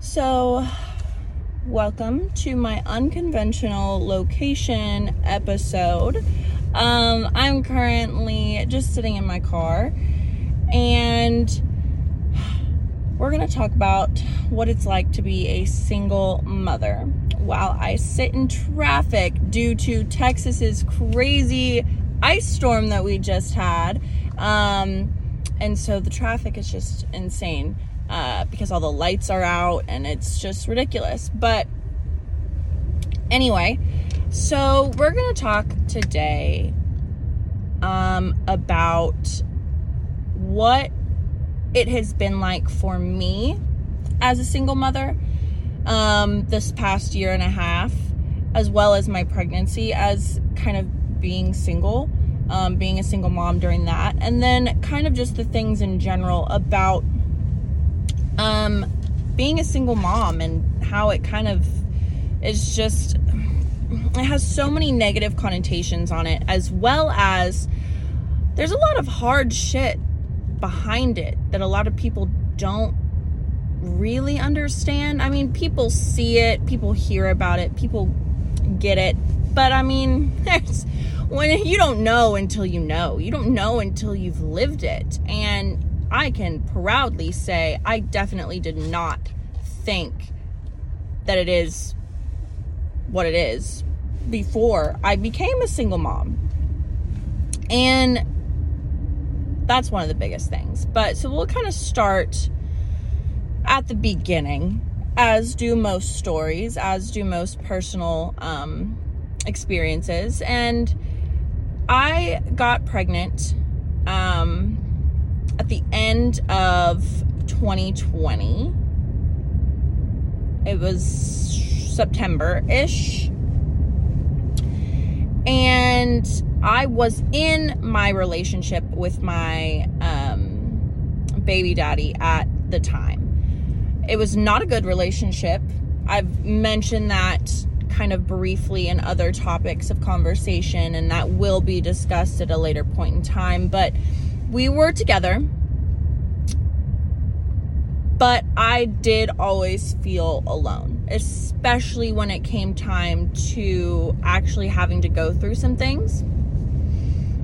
So, welcome to my unconventional location episode. Um, I'm currently just sitting in my car and we're going to talk about what it's like to be a single mother while I sit in traffic due to Texas's crazy ice storm that we just had. Um, and so the traffic is just insane uh, because all the lights are out and it's just ridiculous. But anyway, so we're going to talk today um, about what it has been like for me as a single mother um, this past year and a half, as well as my pregnancy as kind of being single, um, being a single mom during that, and then kind of just the things in general about um, being a single mom and how it kind of is just it has so many negative connotations on it as well as there's a lot of hard shit behind it that a lot of people don't really understand. I mean, people see it, people hear about it, people get it, but I mean, there's when you don't know until you know. You don't know until you've lived it. And I can proudly say I definitely did not think that it is what it is before I became a single mom. And that's one of the biggest things. But so we'll kind of start at the beginning, as do most stories, as do most personal um, experiences. And I got pregnant um, the end of 2020. It was September ish. And I was in my relationship with my um, baby daddy at the time. It was not a good relationship. I've mentioned that kind of briefly in other topics of conversation, and that will be discussed at a later point in time. But we were together, but I did always feel alone, especially when it came time to actually having to go through some things.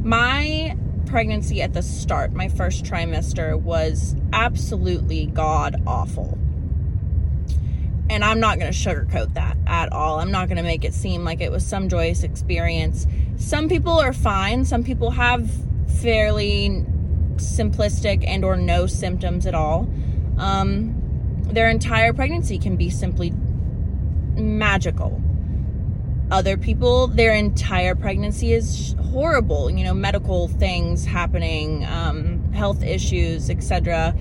My pregnancy at the start, my first trimester, was absolutely god awful. And I'm not going to sugarcoat that at all. I'm not going to make it seem like it was some joyous experience. Some people are fine. Some people have fairly simplistic and or no symptoms at all. Um, their entire pregnancy can be simply magical. Other people, their entire pregnancy is horrible. You know, medical things happening, um, health issues, etc.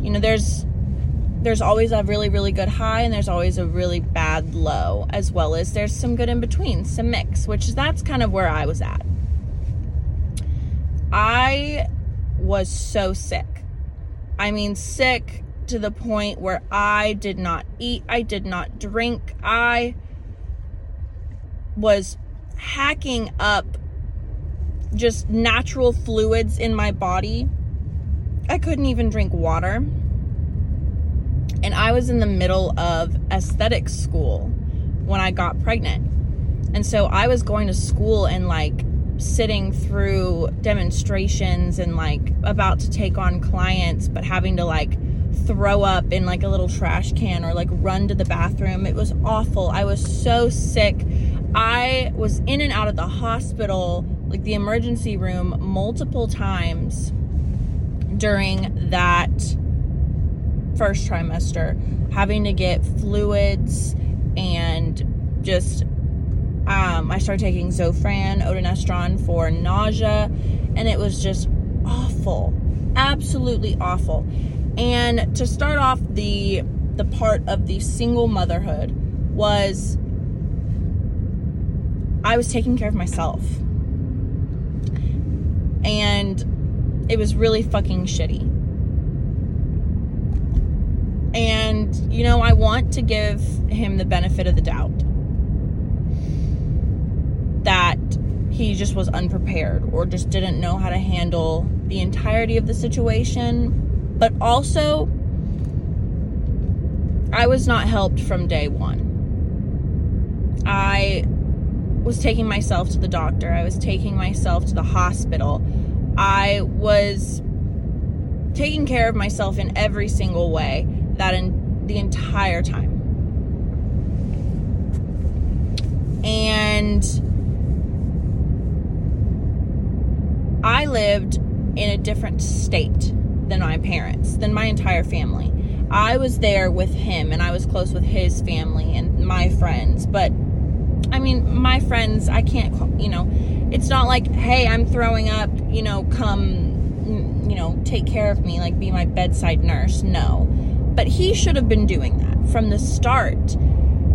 You know, there's there's always a really really good high and there's always a really bad low as well as there's some good in between some mix which that's kind of where i was at i was so sick i mean sick to the point where i did not eat i did not drink. I was hacking up just natural fluids in my body. I couldn't even drink water. And I was in the middle of aesthetic school when I got pregnant. And so I was going to school and like sitting through demonstrations and like about to take on clients, but having to like throw up in like a little trash can or like run to the bathroom. It was awful. I was so sick. I was in and out of the hospital, like the emergency room, multiple times during that first trimester, having to get fluids and just um, I started taking Zofran, ondansetron for nausea, and it was just awful, absolutely awful. And to start off the the part of the single motherhood was I was taking care of myself. And it was really fucking shitty. And, you know, I want to give him the benefit of the doubt that he just was unprepared or just didn't know how to handle the entirety of the situation. But also, I was not helped from day one. I was taking myself to the doctor, I was taking myself to the hospital. I was taking care of myself in every single way that in the entire time. And I lived in a different state than my parents, than my entire family. I was there with him and I was close with his family and my friends, but I mean, my friends, I can't, you know, it's not like, hey, I'm throwing up, you know, come, you know, take care of me, like be my bedside nurse. No. But he should have been doing that from the start.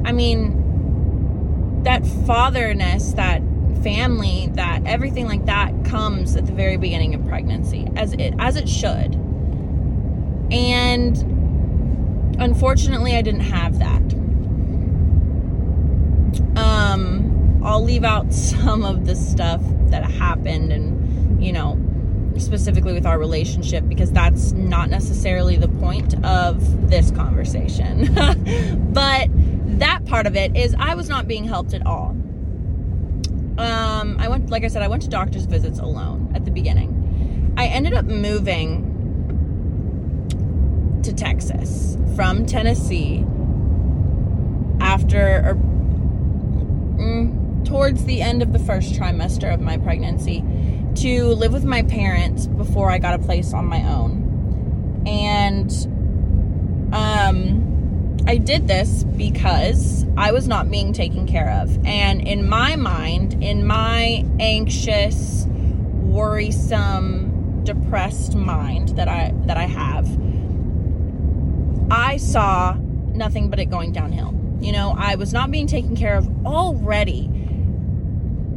I mean, that fatherness, that family, that everything like that comes at the very beginning of pregnancy, as it as it should. And unfortunately, I didn't have that. Um, I'll leave out some of the stuff that happened and, you know, specifically with our relationship because that's not necessarily the point of this conversation. but that part of it is I was not being helped at all. Um, I went, like I said, I went to doctor's visits alone at the beginning. I ended up moving to Texas from Tennessee after or mm, towards the end of the first trimester of my pregnancy to live with my parents before I got a place on my own. And um, I did this because I was not being taken care of. And in my mind, in my anxious, worrisome, depressed mind that I that I have, I saw nothing but it going downhill. You know, I was not being taken care of already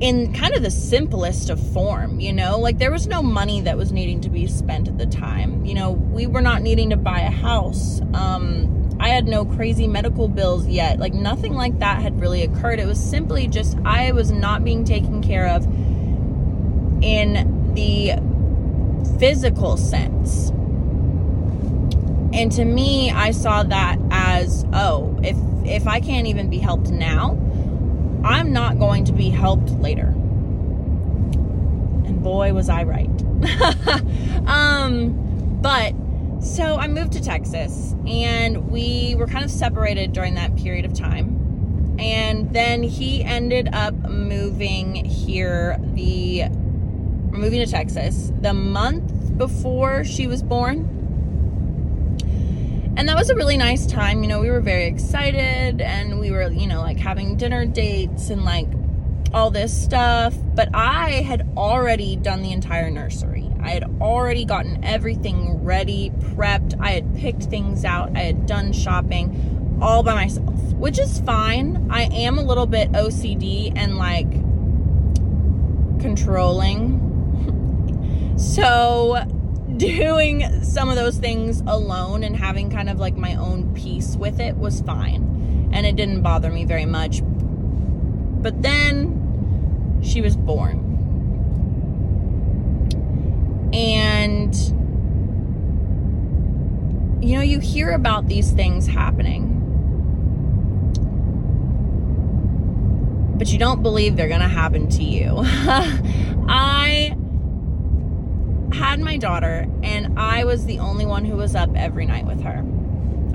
in kind of the simplest of form, you know? Like there was no money that was needing to be spent at the time. You know, we were not needing to buy a house. Um I had no crazy medical bills yet. Like nothing like that had really occurred. It was simply just I was not being taken care of in the physical sense. And to me, I saw that as, oh, if if I can't even be helped now, I'm not going to be helped later. And boy, was I right. um, but so I moved to Texas and we were kind of separated during that period of time. And then he ended up moving here the moving to Texas the month before she was born and that was a really nice time. You know, we were very excited and we were, you know, like having dinner dates and like all this stuff. But I had already done the entire nursery. I had already gotten everything ready, prepped. I had picked things out. I had done shopping all by myself, which is fine. I am a little bit OCD and like controlling. so doing some of those things alone and having kind of like my own peace with it was fine. And it didn't bother me very much. But then she was born. And, you know, you hear about these things happening. But you don't believe they're going to happen to you. I had my daughter, and I was the only one who was up every night with her.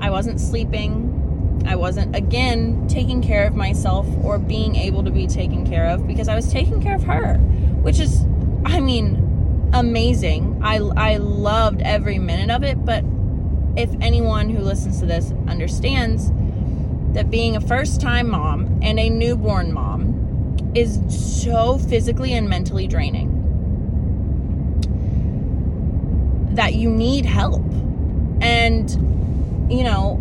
I wasn't sleeping. I wasn't, again, taking care of myself or being able to be taken care of because I was taking care of her, which is, I mean, amazing. I, I loved every minute of it, but if anyone who listens to this understands that being a first time mom and a newborn mom is so physically and mentally draining that you need help. And, you know,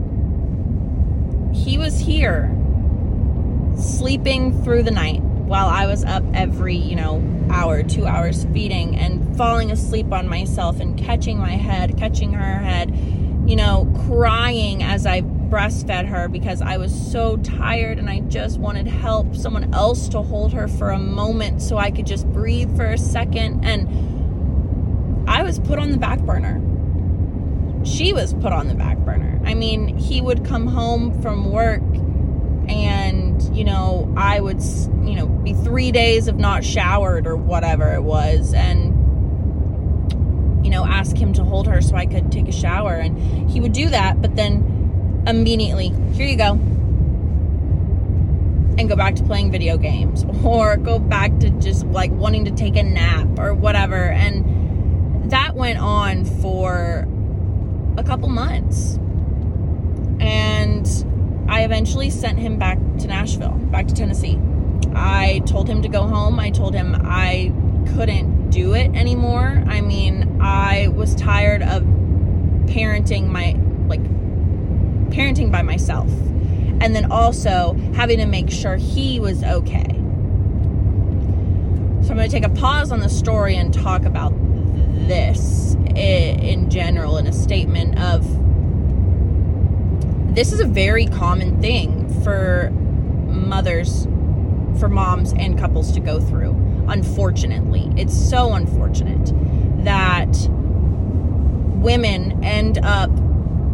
he was here sleeping through the night while I was up every, you know, hour, two hours feeding and falling asleep on myself and catching my head, catching her head, you know, crying as I breastfed her because I was so tired and I just wanted help, someone else to hold her for a moment so I could just breathe for a second. And was put on the back burner. she was put on the back burner. I mean, he would come home from work and, you know, I would, you know, be three days of not showered or whatever it was. And, you know, ask him to hold her so I could take a shower. And he would do that, but then immediately, here you go. And go back to playing video games or go back to just like wanting to take a nap or whatever. And that went on for a couple months. And I eventually sent him back to Nashville, back to Tennessee. I told him to go home. I told him I couldn't do it anymore. I mean, I was tired of parenting my, like, parenting by myself. And then also having to make sure he was okay. So I'm going to take a pause on the story and talk about this in general in a statement of this is a very common thing for mothers, for moms and couples to go through. Unfortunately, it's so unfortunate that women end up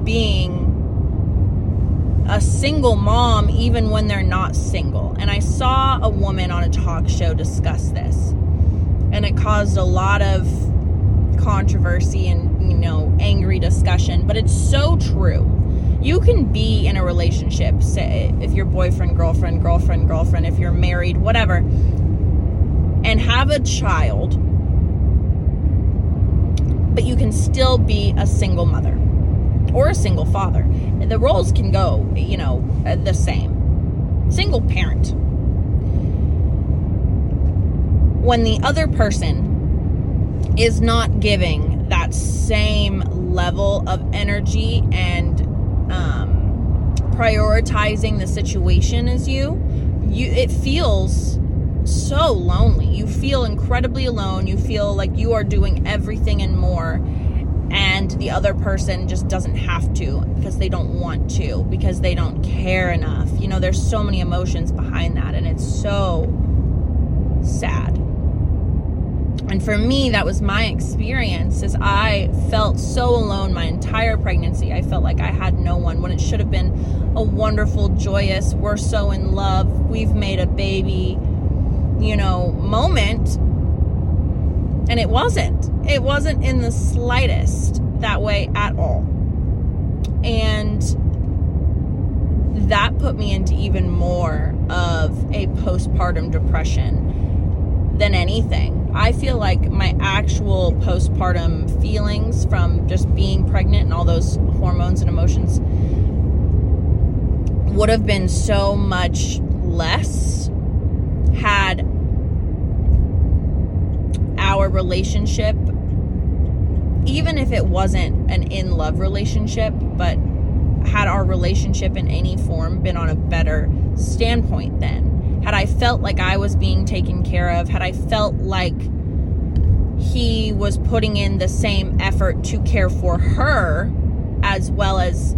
being a single mom even when they're not single. And I saw a woman on a talk show discuss this, and it caused a lot of controversy and, you know, angry discussion, but it's so true. You can be in a relationship, say if you're boyfriend, girlfriend, girlfriend, girlfriend, if you're married, whatever, and have a child, but you can still be a single mother or a single father. The roles can go, you know, uh, the same. Single parent. When the other person is not giving that same level of energy and um, prioritizing the situation as you, you it feels so lonely. You feel incredibly alone. You feel like you are doing everything and more and the other person just doesn't have to because they don't want to because they don't care enough. You know, there's so many emotions behind that and it's so sad. And for me, that was my experience is I felt so alone my entire pregnancy. I felt like I had no one when it should have been a wonderful, joyous, we're so in love, we've made a baby, you know, moment. And it wasn't. It wasn't in the slightest that way at all. And that put me into even more of a postpartum depression than anything. I feel like my actual postpartum feelings from just being pregnant and all those hormones and emotions would have been so much less had our relationship, even if it wasn't an in love relationship, but had our relationship in any form been on a better standpoint then had I felt like I was being taken care of, had I felt like he was putting in the same effort to care for her as well as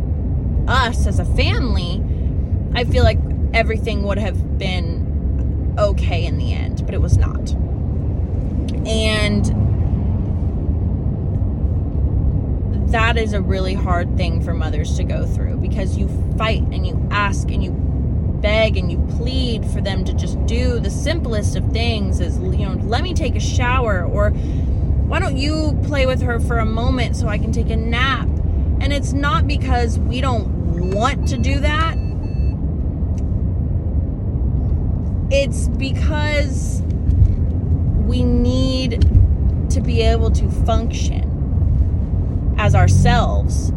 us as a family, I feel like everything would have been okay in the end, but it was not. And that is a really hard thing for mothers to go through because you fight and you ask and you beg and you plead for them to just do the simplest of things is you know let me take a shower or why don't you play with her for a moment so I can take a nap? And it's not because we don't want to do that. It's because we need to be able to function as ourselves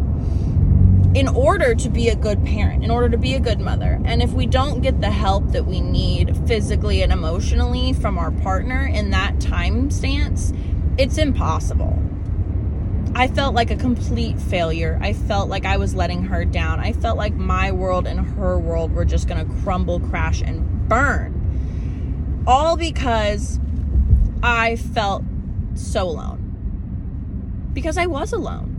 in order to be a good parent, in order to be a good mother. And if we don't get the help that we need physically and emotionally from our partner in that time stance, it's impossible. I felt like a complete failure. I felt like I was letting her down. I felt like my world and her world were just going to crumble, crash, and burn. All because I felt so alone. Because I was alone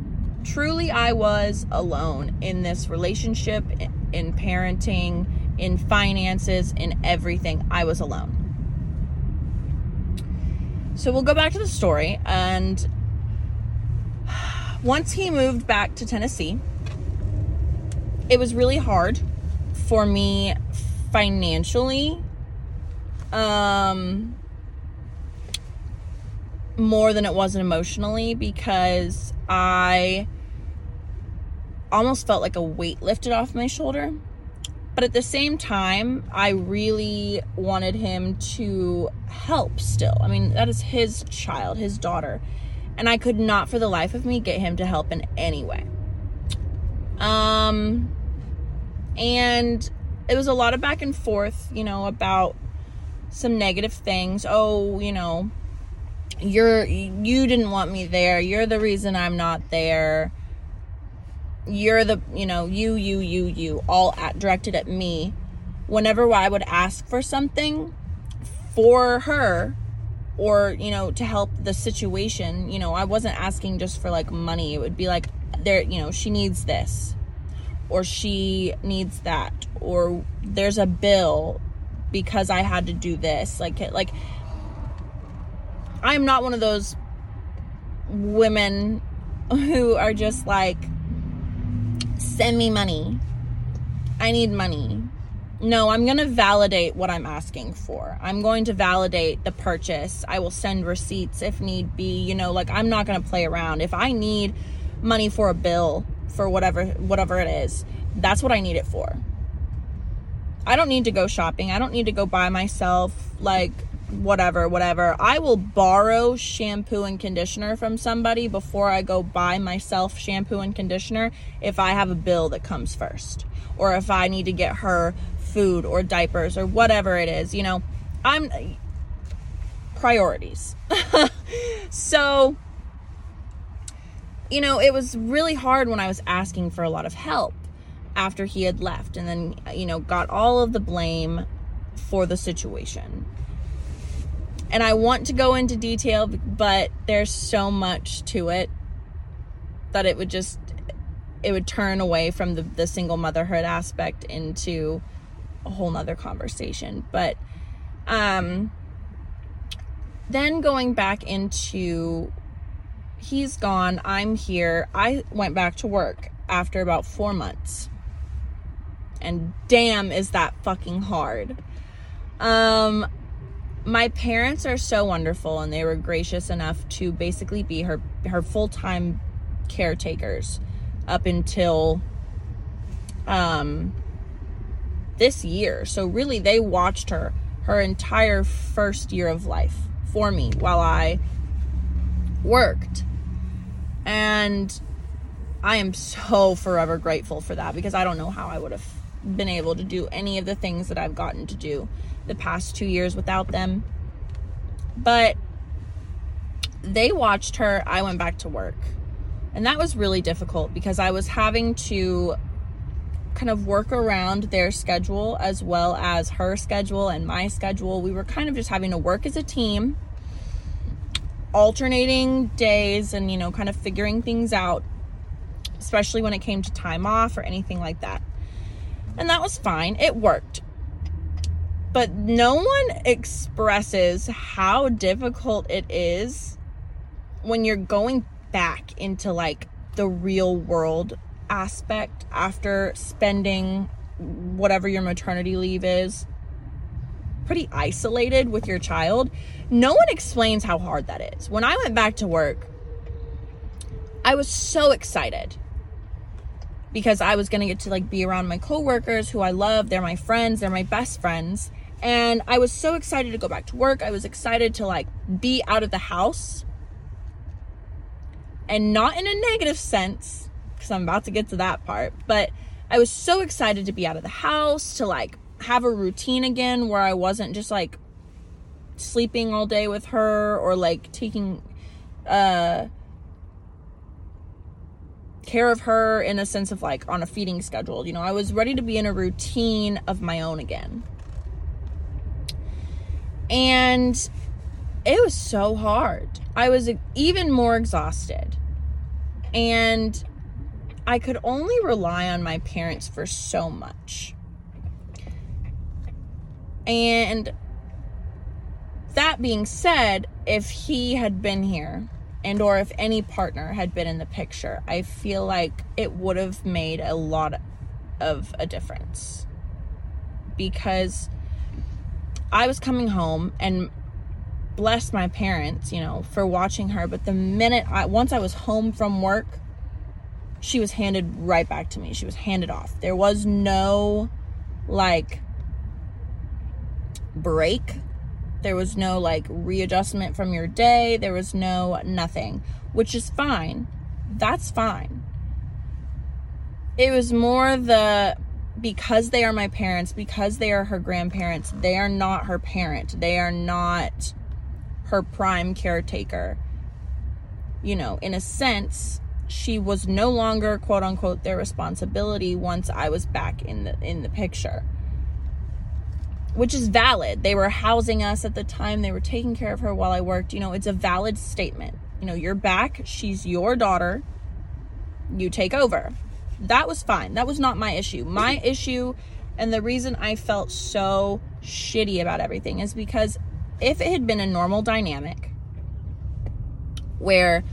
truly I was alone in this relationship, in parenting, in finances, in everything. I was alone. So we'll go back to the story and once he moved back to Tennessee, it was really hard for me financially. Um, more than it wasn't emotionally because I almost felt like a weight lifted off my shoulder. But at the same time, I really wanted him to help still. I mean, that is his child, his daughter. And I could not for the life of me get him to help in any way. Um and it was a lot of back and forth, you know, about some negative things. Oh, you know, you're you didn't want me there. You're the reason I'm not there. You're the, you know, you you you you all at, directed at me. Whenever I would ask for something for her or, you know, to help the situation, you know, I wasn't asking just for like money. It would be like there, you know, she needs this or she needs that or there's a bill because I had to do this. Like like I'm not one of those women who are just like, send me money. I need money. No, I'm going to validate what I'm asking for. I'm going to validate the purchase. I will send receipts if need be. You know, like I'm not going to play around. If I need money for a bill for whatever whatever it is, that's what I need it for. I don't need to go shopping. I don't need to go buy myself like whatever, whatever. I will borrow shampoo and conditioner from somebody before I go buy myself shampoo and conditioner if I have a bill that comes first or if I need to get her food or diapers or whatever it is. You know, I'm priorities. so, you know, it was really hard when I was asking for a lot of help after he had left and then, you know, got all of the blame for the situation and I want to go into detail, but there's so much to it that it would just it would turn away from the, the single motherhood aspect into a whole nother conversation. But um then going back into he's gone, I'm here. I went back to work after about four months. And damn is that fucking hard. Um my parents are so wonderful and they were gracious enough to basically be her her full-time caretakers up until um this year. So really they watched her her entire first year of life for me while I worked. And I am so forever grateful for that because I don't know how I would have been able to do any of the things that I've gotten to do the past two years without them. But they watched her. I went back to work. And that was really difficult because I was having to kind of work around their schedule as well as her schedule and my schedule. We were kind of just having to work as a team, alternating days and, you know, kind of figuring things out, especially when it came to time off or anything like that. And that was fine. It worked but no one expresses how difficult it is when you're going back into like the real world aspect after spending whatever your maternity leave is pretty isolated with your child. No one explains how hard that is. When I went back to work, I was so excited because I was going to get to like be around my coworkers who I love. They're my friends, they're my best friends. And I was so excited to go back to work. I was excited to like be out of the house. And not in a negative sense, because I'm about to get to that part, but I was so excited to be out of the house, to like have a routine again where I wasn't just like sleeping all day with her or like taking uh care of her in a sense of like on a feeding schedule. You know, I was ready to be in a routine of my own again. And it was so hard. I was even more exhausted. And I could only rely on my parents for so much. And that being said, if he had been here and or if any partner had been in the picture, I feel like it would have made a lot of a difference. Because I was coming home and bless my parents, you know, for watching her, but the minute I once I was home from work, she was handed right back to me. She was handed off. There was no like break. There was no like readjustment from your day. There was no nothing, which is fine. That's fine. It was more the because they are my parents, because they are her grandparents, they are not her parent. They are not her prime caretaker. You know, in a sense, she was no longer quote unquote their responsibility once I was back in the in the picture. Which is valid. They were housing us at the time. They were taking care of her while I worked. You know, it's a valid statement. You know, you're back. She's your daughter. You take over. That was fine. That was not my issue. My issue and the reason I felt so shitty about everything is because if it had been a normal dynamic where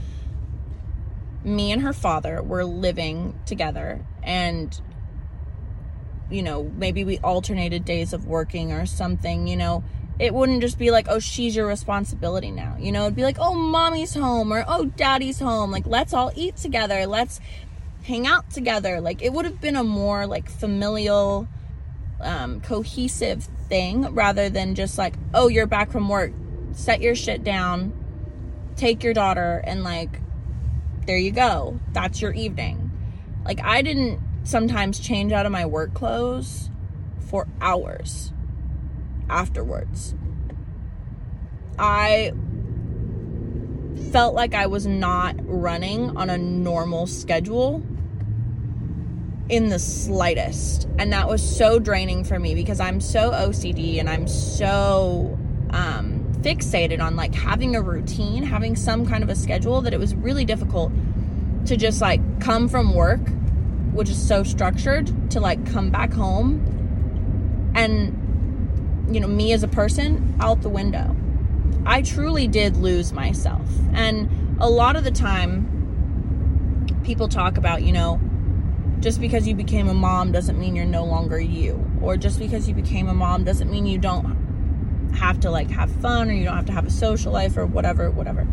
me and her father were living together and you know maybe we alternated days of working or something you know it wouldn't just be like oh she's your responsibility now you know it'd be like oh mommy's home or oh daddy's home like let's all eat together let's hang out together like it would have been a more like familial um, cohesive thing rather than just like oh you're back from work set your shit down take your daughter and like there you go. That's your evening. Like, I didn't sometimes change out of my work clothes for hours afterwards. I felt like I was not running on a normal schedule in the slightest. And that was so draining for me because I'm so OCD and I'm so um, fixated on like having a routine, having some kind of a schedule that it was really difficult to just like come from work, which is so structured, to like come back home and you know, me as a person out the window. I truly did lose myself. And a lot of the time people talk about, you know, just because you became a mom doesn't mean you're no longer you. Or just because you became a mom doesn't mean you don't have to like have fun or you don't have to have a social life or whatever, whatever.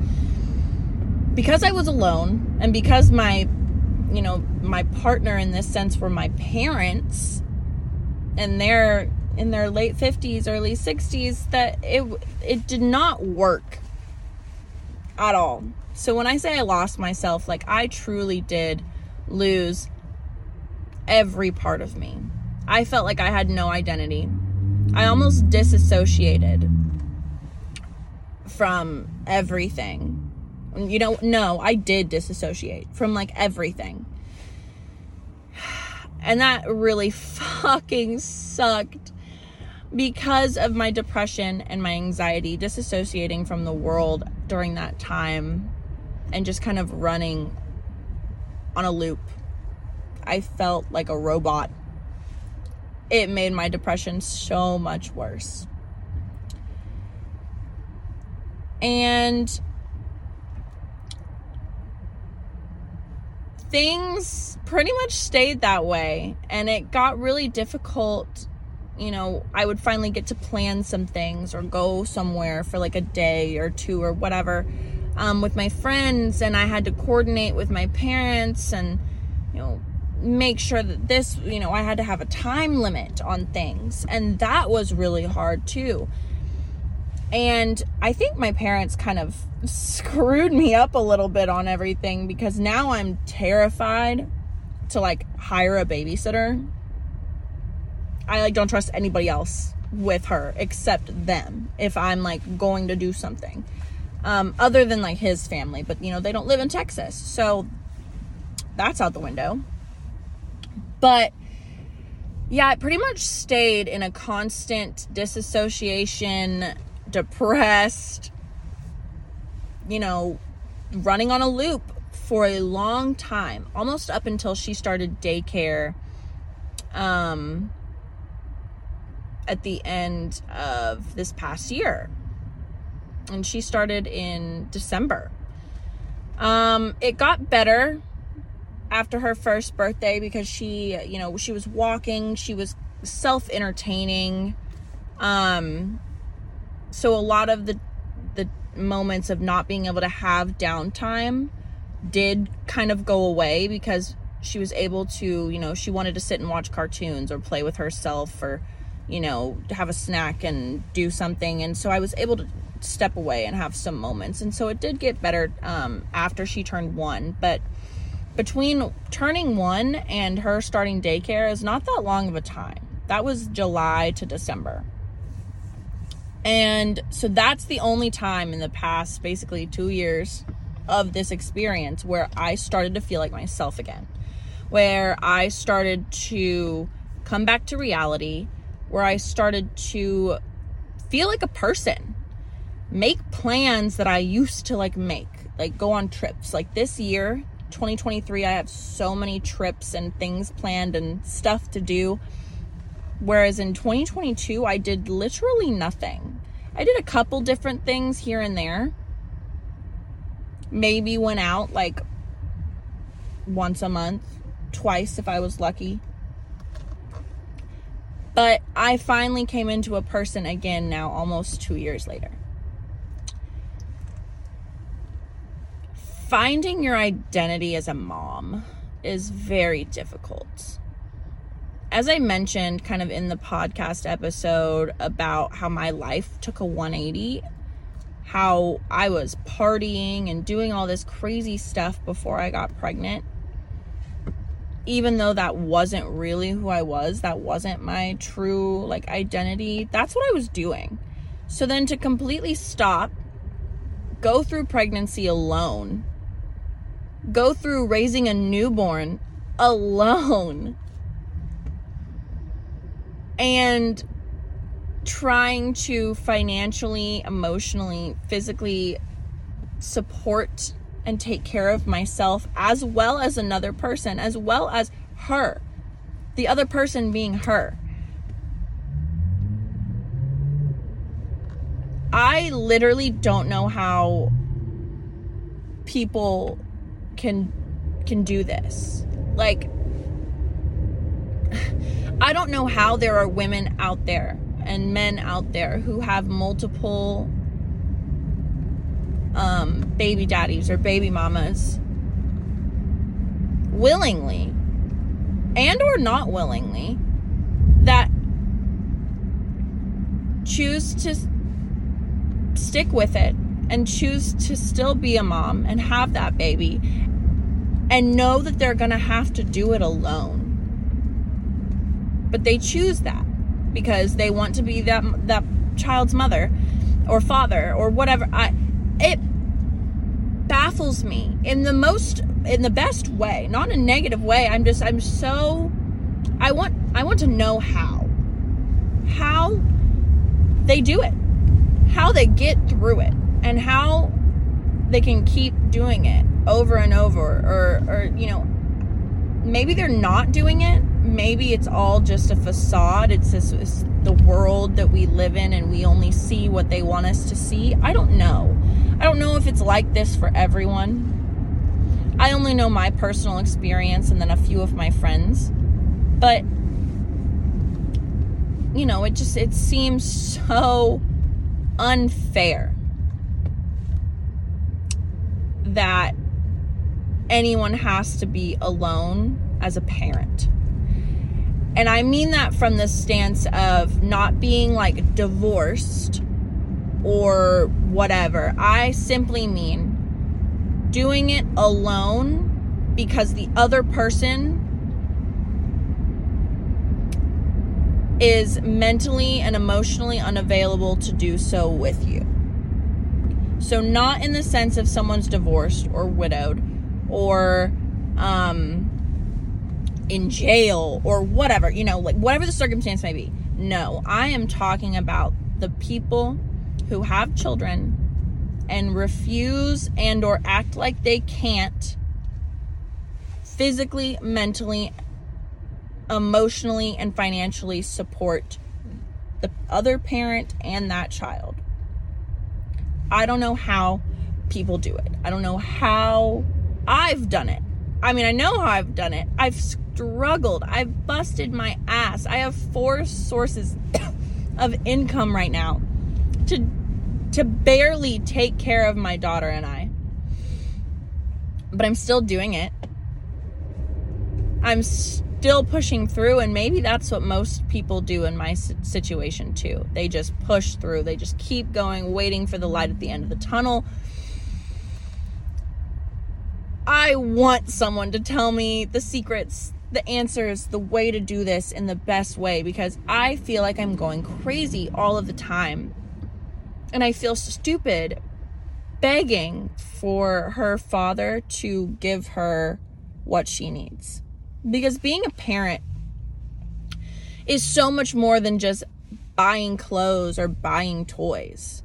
Because I was alone and because my, you know, my partner in this sense were my parents and they're in their late 50s, early 60s, that it it did not work at all. So when I say I lost myself, like I truly did lose every part of me. I felt like I had no identity. I almost disassociated from everything. You know, no, I did disassociate from like everything. And that really fucking sucked because of my depression and my anxiety, disassociating from the world during that time and just kind of running on a loop. I felt like a robot it made my depression so much worse. And things pretty much stayed that way. And it got really difficult. You know, I would finally get to plan some things or go somewhere for like a day or two or whatever um, with my friends. And I had to coordinate with my parents and, you know, make sure that this, you know, I had to have a time limit on things. And that was really hard too. And I think my parents kind of screwed me up a little bit on everything because now I'm terrified to like hire a babysitter. I like don't trust anybody else with her except them if I'm like going to do something. Um, other than like his family, but you know, they don't live in Texas. So that's out the window. But yeah, I pretty much stayed in a constant disassociation, depressed, you know, running on a loop for a long time, almost up until she started daycare um at the end of this past year. And she started in December. Um, it got better after her first birthday because she, you know, she was walking, she was self entertaining. Um, so a lot of the the moments of not being able to have downtime did kind of go away because she was able to, you know, she wanted to sit and watch cartoons or play with herself or, you know, have a snack and do something. And so I was able to step away and have some moments. And so it did get better um, after she turned one. But between turning one and her starting daycare is not that long of a time. That was July to December. And so that's the only time in the past basically two years of this experience where I started to feel like myself again, where I started to come back to reality, where I started to feel like a person, make plans that I used to like make, like go on trips. Like this year, 2023, I have so many trips and things planned and stuff to do. Whereas in 2022, I did literally nothing. I did a couple different things here and there. Maybe went out like once a month, twice if I was lucky. But I finally came into a person again now, almost two years later. finding your identity as a mom is very difficult. As I mentioned kind of in the podcast episode about how my life took a 180, how I was partying and doing all this crazy stuff before I got pregnant. Even though that wasn't really who I was, that wasn't my true like identity. That's what I was doing. So then to completely stop, go through pregnancy alone go through raising a newborn alone and trying to financially, emotionally, physically support and take care of myself as well as another person, as well as her, the other person being her. I literally don't know how people can can do this. Like I don't know how there are women out there and men out there who have multiple um, baby daddies or baby mamas willingly and or not willingly that choose to stick with it and choose to still be a mom and have that baby and know that they're going to have to do it alone. But they choose that because they want to be that that child's mother or father or whatever. I it baffles me in the most in the best way, not in a negative way. I'm just I'm so I want I want to know how. How they do it. How they get through it and how they can keep doing it over and over or or you know maybe they're not doing it. Maybe it's all just a facade. It's just it's the world that we live in and we only see what they want us to see. I don't know i don't know if it's like this for everyone i only know my personal experience and then a few of my friends but you know it just it seems so unfair that anyone has to be alone as a parent. And I mean that from the stance of not being like divorced or whatever. I simply mean doing it alone because the other person is mentally and emotionally unavailable to do so with you. So, not in the sense of someone's divorced or widowed or um, in jail or whatever, you know, like whatever the circumstance may be. No, I am talking about the people who have children and refuse and or act like they can't physically, mentally, emotionally and financially support the other parent and that child. I don't know how, people do it. I don't know how I've done it. I mean, I know how I've done it. I've struggled. I've busted my ass. I have four sources of income right now to to barely take care of my daughter and I. But I'm still doing it. I'm still pushing through and maybe that's what most people do in my situation too. They just push through. They just keep going, waiting for the light at the end of the tunnel. I want someone to tell me the secrets, the answers, the way to do this in the best way because I feel like I'm going crazy all of the time. And I feel stupid begging for her father to give her what she needs. Because being a parent is so much more than just buying clothes or buying toys.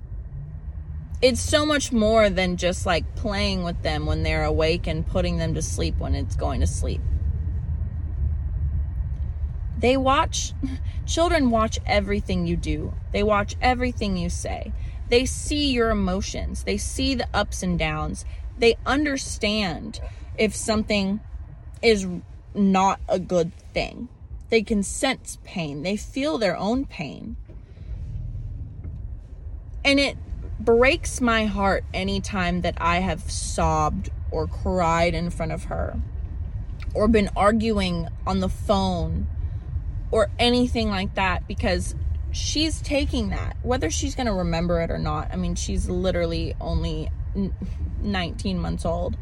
It's so much more than just like playing with them when they're awake and putting them to sleep when it's going to sleep. They watch, children watch everything you do, they watch everything you say. They see your emotions, they see the ups and downs, they understand if something is not a good thing. They can sense pain, they feel their own pain. And it breaks my heart anytime that I have sobbed or cried in front of her or been arguing on the phone or anything like that because she's taking that whether she's going to remember it or not i mean she's literally only 19 months old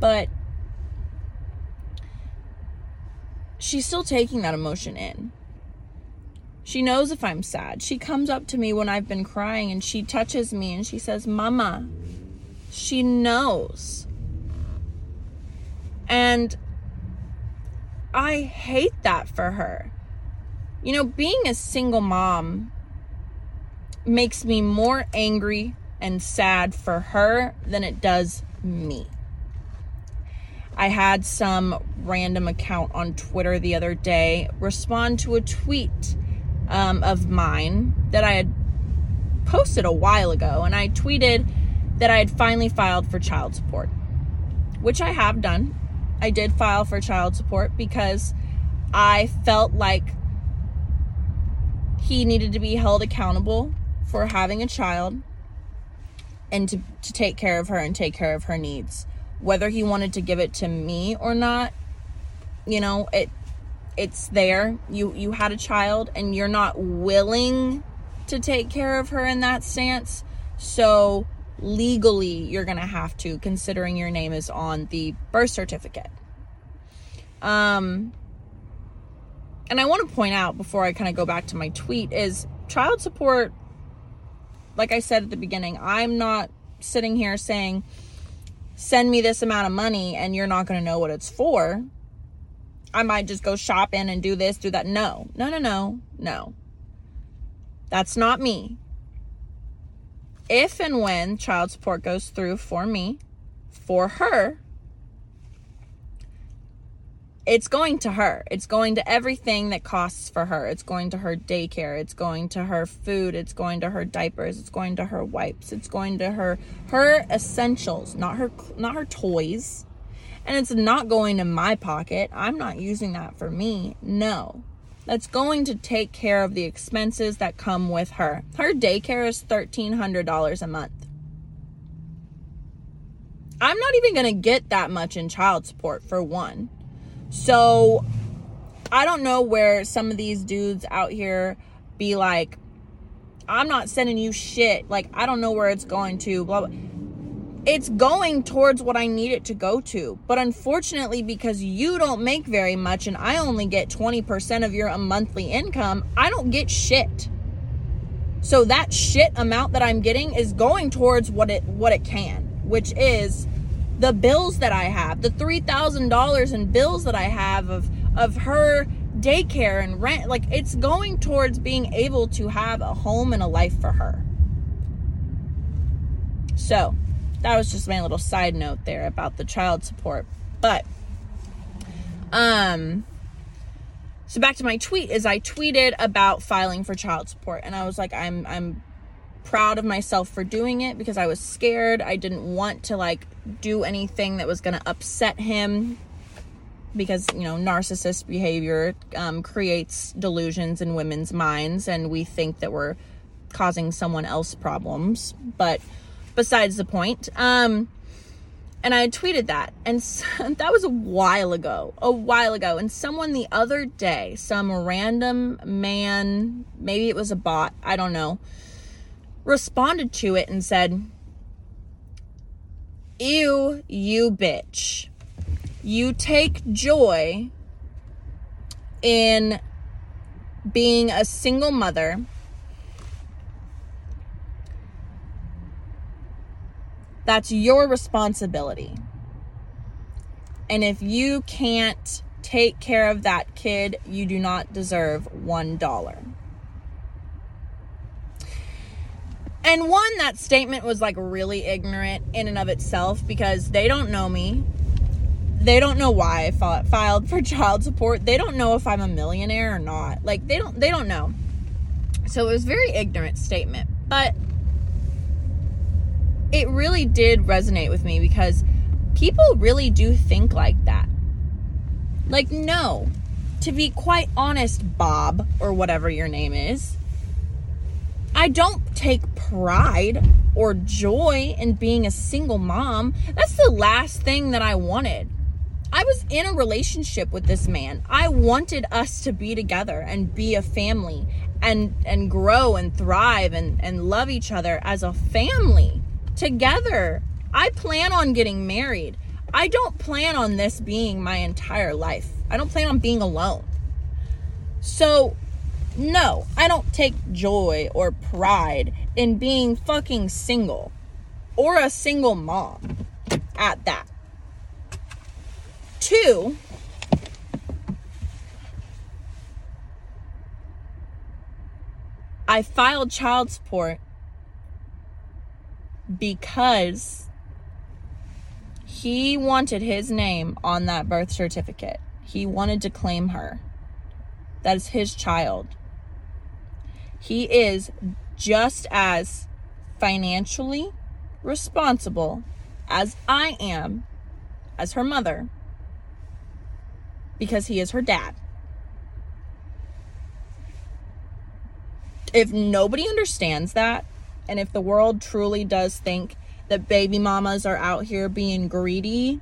but she's still taking that emotion in. She knows if I'm sad. She comes up to me when I've been crying and she touches me and she says, Mama. She knows. And I hate that for her. You know, being a single mom makes me more angry and sad for her than it does me. I had some random account on Twitter the other day respond to a tweet um, of mine that I had posted a while ago. And I tweeted that I had finally filed for child support, which I have done. I did file for child support because I felt like he needed to be held accountable for having a child and to, to take care of her and take care of her needs. Whether he wanted to give it to me or not you know it it's there. You you had a child and you're not willing to take care of her in that stance. So legally you're going to have to considering your name is on the birth certificate. Um and I want to point out before I kind of go back to my tweet is child support like I said at the beginning I'm not sitting here saying send me this amount of money and you're not going to know what it's for. I might just go shopping and do this, do that. No, no, no, no, no. That's not me. If and when child support goes through for me, for her, it's going to her. It's going to everything that costs for her. It's going to her daycare. It's going to her food. It's going to her diapers. It's going to her wipes. It's going to her her essentials, not her not her toys. And it's not going to my pocket. I'm not using that for me. No. That's going to take care of the expenses that come with her. Her daycare is $1300 a month. I'm not even going to get that much in child support for one. So I don't know where some of these dudes out here be like, I'm not sending you shit. Like, I don't know where it's going to. Blah, blah. It's going towards what I need it to go to. But unfortunately, because you don't make very much and I only get 20% of your uh, monthly income, I don't get shit. So that shit amount that I'm getting is going towards what it what it can, which is the bills that I have, the $3,000 in bills that I have of, of her daycare and rent. Like it's going towards being able to have a home and a life for her. So that was just my little side note there about the child support. But, um, so back to my tweet is I tweeted about filing for child support and I was like, I'm, I'm proud of myself for doing it because I was scared. I didn't want to like do anything that was going to upset him because, you know, narcissist behavior um, creates delusions in women's minds and we think that we're causing someone else problems. But besides the point, um, and I tweeted that, and that was a while ago, a while ago. And someone the other day, some random man, maybe it was a bot, I don't know, responded to it and said, Ew, you bitch. You take joy in being a single mother That's your responsibility. And if you can't take care of that kid, you do not deserve $1. And one, that statement was like really ignorant in and of itself because they don't know me. They don't know why I filed for child support. They don't know if I'm a millionaire or not. Like they don't they don't know. So it was very ignorant statement. But it really did resonate with me because people really do think like that. Like, no, to be quite honest, Bob, or whatever your name is, I don't take pride or joy in being a single mom. That's the last thing that I wanted. I was in a relationship with this man. I wanted us to be together and be a family and and grow and thrive and and love each other as a family together. I plan on getting married. I don't plan on this being my entire life. I don't plan on being alone. So, no, I don't take joy or pride in being fucking single or a single mom at that. Two, I filed child support because he wanted his name on that birth certificate. He wanted to claim her. That is his child. He is just as financially responsible as I am as her mother because he is her dad. If nobody understands that, and if the world truly does think that baby mamas are out here being greedy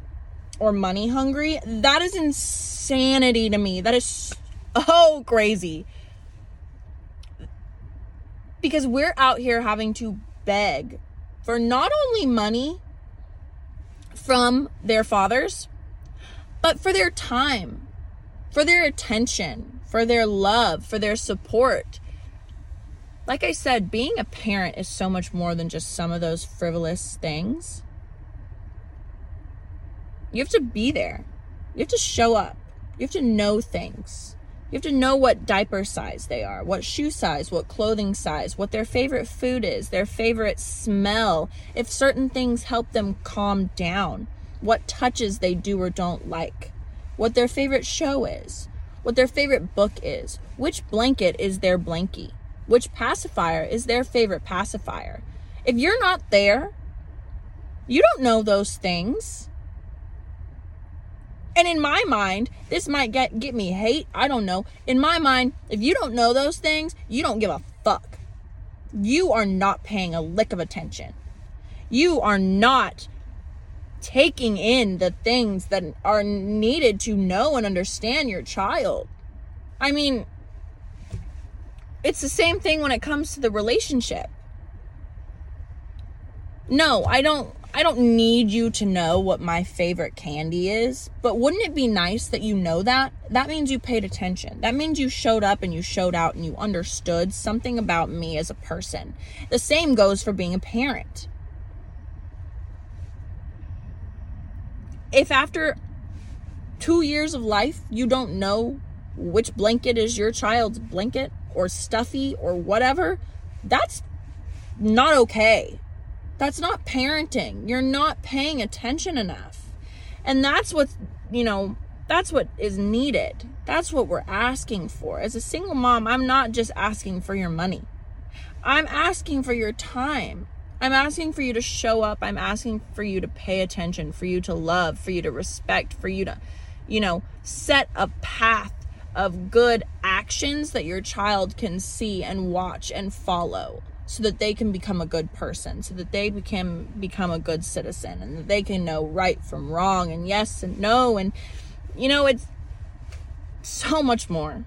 or money hungry, that is insanity to me. That is so crazy. Because we're out here having to beg for not only money from their fathers, but for their time, for their attention, for their love, for their support like I said, being a parent is so much more than just some of those frivolous things. You have to be there. You have to show up. You have to know things. You have to know what diaper size they are, what shoe size, what clothing size, what their favorite food is, their favorite smell, if certain things help them calm down, what touches they do or don't like, what their favorite show is, what their favorite book is, which blanket is their blankie which pacifier is their favorite pacifier. If you're not there, you don't know those things. And in my mind, this might get get me hate, I don't know. In my mind, if you don't know those things, you don't give a fuck. You are not paying a lick of attention. You are not taking in the things that are needed to know and understand your child. I mean, it's the same thing when it comes to the relationship. No, I don't I don't need you to know what my favorite candy is, but wouldn't it be nice that you know that? That means you paid attention. That means you showed up and you showed out and you understood something about me as a person. The same goes for being a parent. If after 2 years of life you don't know which blanket is your child's blanket, or stuffy or whatever, that's not okay. That's not parenting. You're not paying attention enough. And that's what, you know, that's what is needed. That's what we're asking for. As a single mom, I'm not just asking for your money. I'm asking for your time. I'm asking for you to show up. I'm asking for you to pay attention, for you to love, for you to respect, for you to, you know, set a path of good actions that your child can see and watch and follow so that they can become a good person, so that they can become a good citizen and that they can know right from wrong and yes and no and you know it's so much more.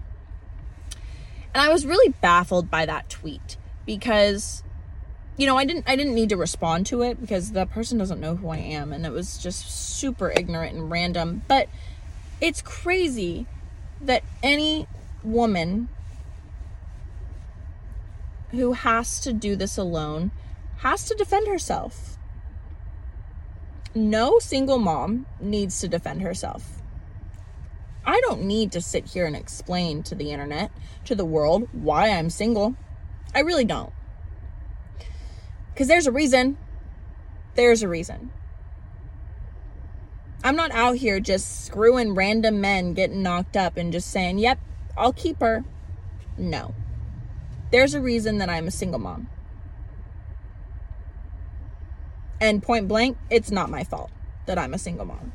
And I was really baffled by that tweet because you know, I didn't I didn't need to respond to it because the person doesn't know who I am and it was just super ignorant and random, but it's crazy that any woman who has to do this alone has to defend herself. No single mom needs to defend herself. I don't need to sit here and explain to the internet, to the world, why I'm single. I really don't. Because there's a reason. There's a reason. I'm not out here just screwing random men getting knocked up and just saying, yep, I'll keep her. No. There's a reason that I'm a single mom. And point blank, it's not my fault that I'm a single mom.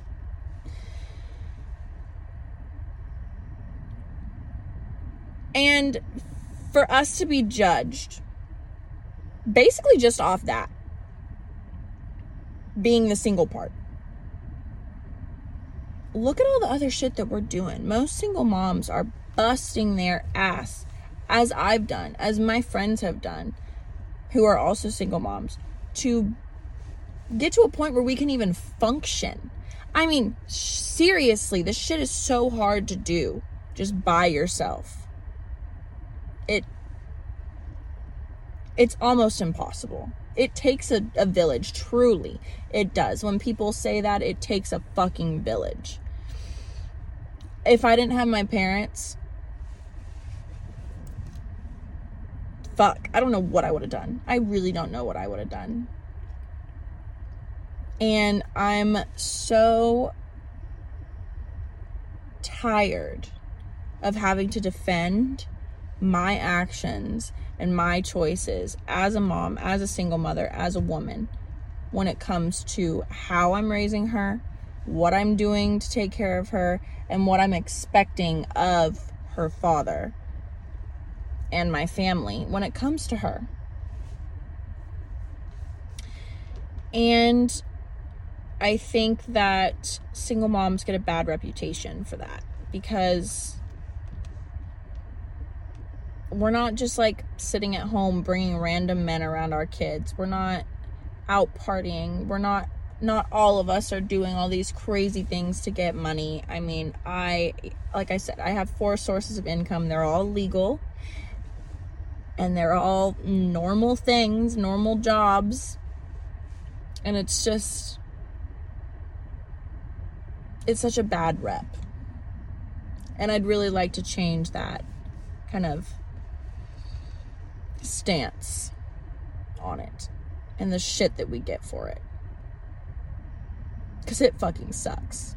And for us to be judged basically just off that being the single part look at all the other shit that we're doing. Most single moms are busting their ass, as I've done, as my friends have done, who are also single moms, to get to a point where we can even function. I mean, seriously, this shit is so hard to do just by yourself. It it's almost impossible. It takes a, a village, truly. It does. When people say that, it takes a fucking village. If I didn't have my parents, fuck, I don't know what I would have done. I really don't know what I would have done. And I'm so tired of having to defend my actions and my choices as a mom, as a single mother, as a woman when it comes to how I'm raising her, what I'm doing to take care of her, and what I'm expecting of her father and my family when it comes to her. And I think that single moms get a bad reputation for that because we're not just like sitting at home bringing random men around our kids. We're not out partying. We're not not all of us are doing all these crazy things to get money. I mean, I like I said, I have four sources of income. They're all legal. And they're all normal things, normal jobs. And it's just it's such a bad rep. And I'd really like to change that kind of stance on it and the shit that we get for it. Because it fucking sucks.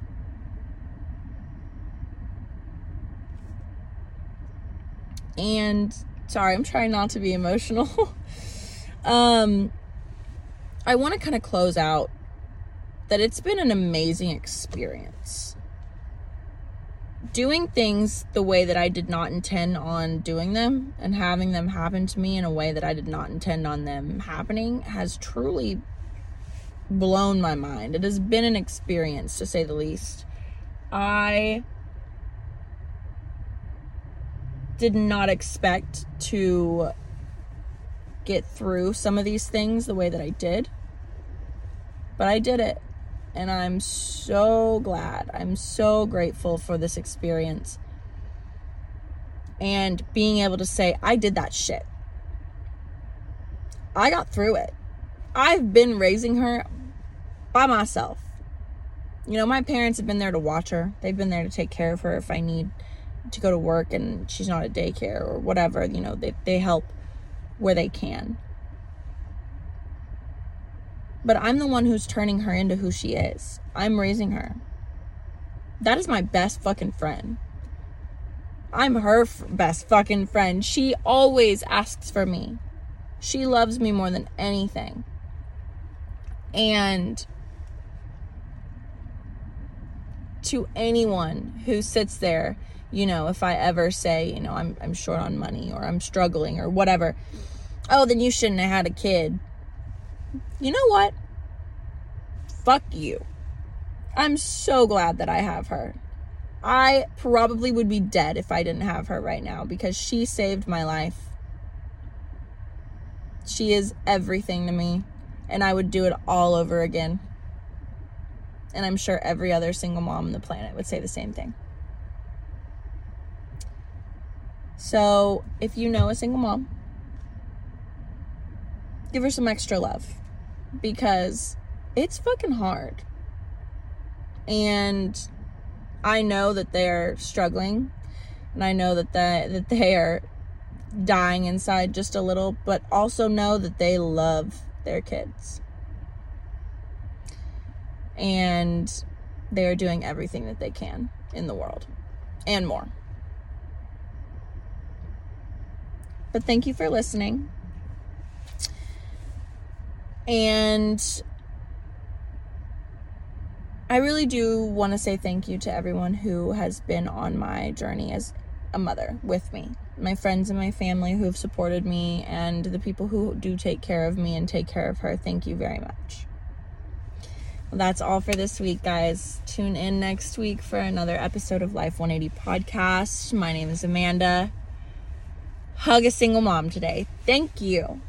And sorry, I'm trying not to be emotional. um, I want to kind of close out that it's been an amazing experience doing things the way that I did not intend on doing them and having them happen to me in a way that I did not intend on them happening has truly blown my mind. It has been an experience to say the least. I did not expect to get through some of these things the way that I did, but I did it. And I'm so glad. I'm so grateful for this experience. And being able to say, I did that shit. I got through it. I've been raising her by myself. You know, my parents have been there to watch her. They've been there to take care of her if I need to go to work and she's not at daycare or whatever. You know, they, they help where they can. But I'm the one who's turning her into who she is. I'm raising her. That is my best fucking friend. I'm her f- best fucking friend. She always asks for me. She loves me more than anything. And to anyone who sits there, you know, if I ever say, you know, I'm, I'm short on money or I'm struggling or whatever, oh, then you shouldn't have had a kid. You know what? Fuck you. I'm so glad that I have her. I probably would be dead if I didn't have her right now because she saved my life. She is everything to me, and I would do it all over again. And I'm sure every other single mom on the planet would say the same thing. So, if you know a single mom, give her some extra love because it's fucking hard. And I know that they're struggling and I know that the, that they are dying inside just a little, but also know that they love their kids. And they are doing everything that they can in the world and more. But thank you for listening. And I really do want to say thank you to everyone who has been on my journey as a mother with me. My friends and my family who have supported me, and the people who do take care of me and take care of her. Thank you very much. Well, that's all for this week, guys. Tune in next week for another episode of Life 180 Podcast. My name is Amanda. Hug a single mom today. Thank you.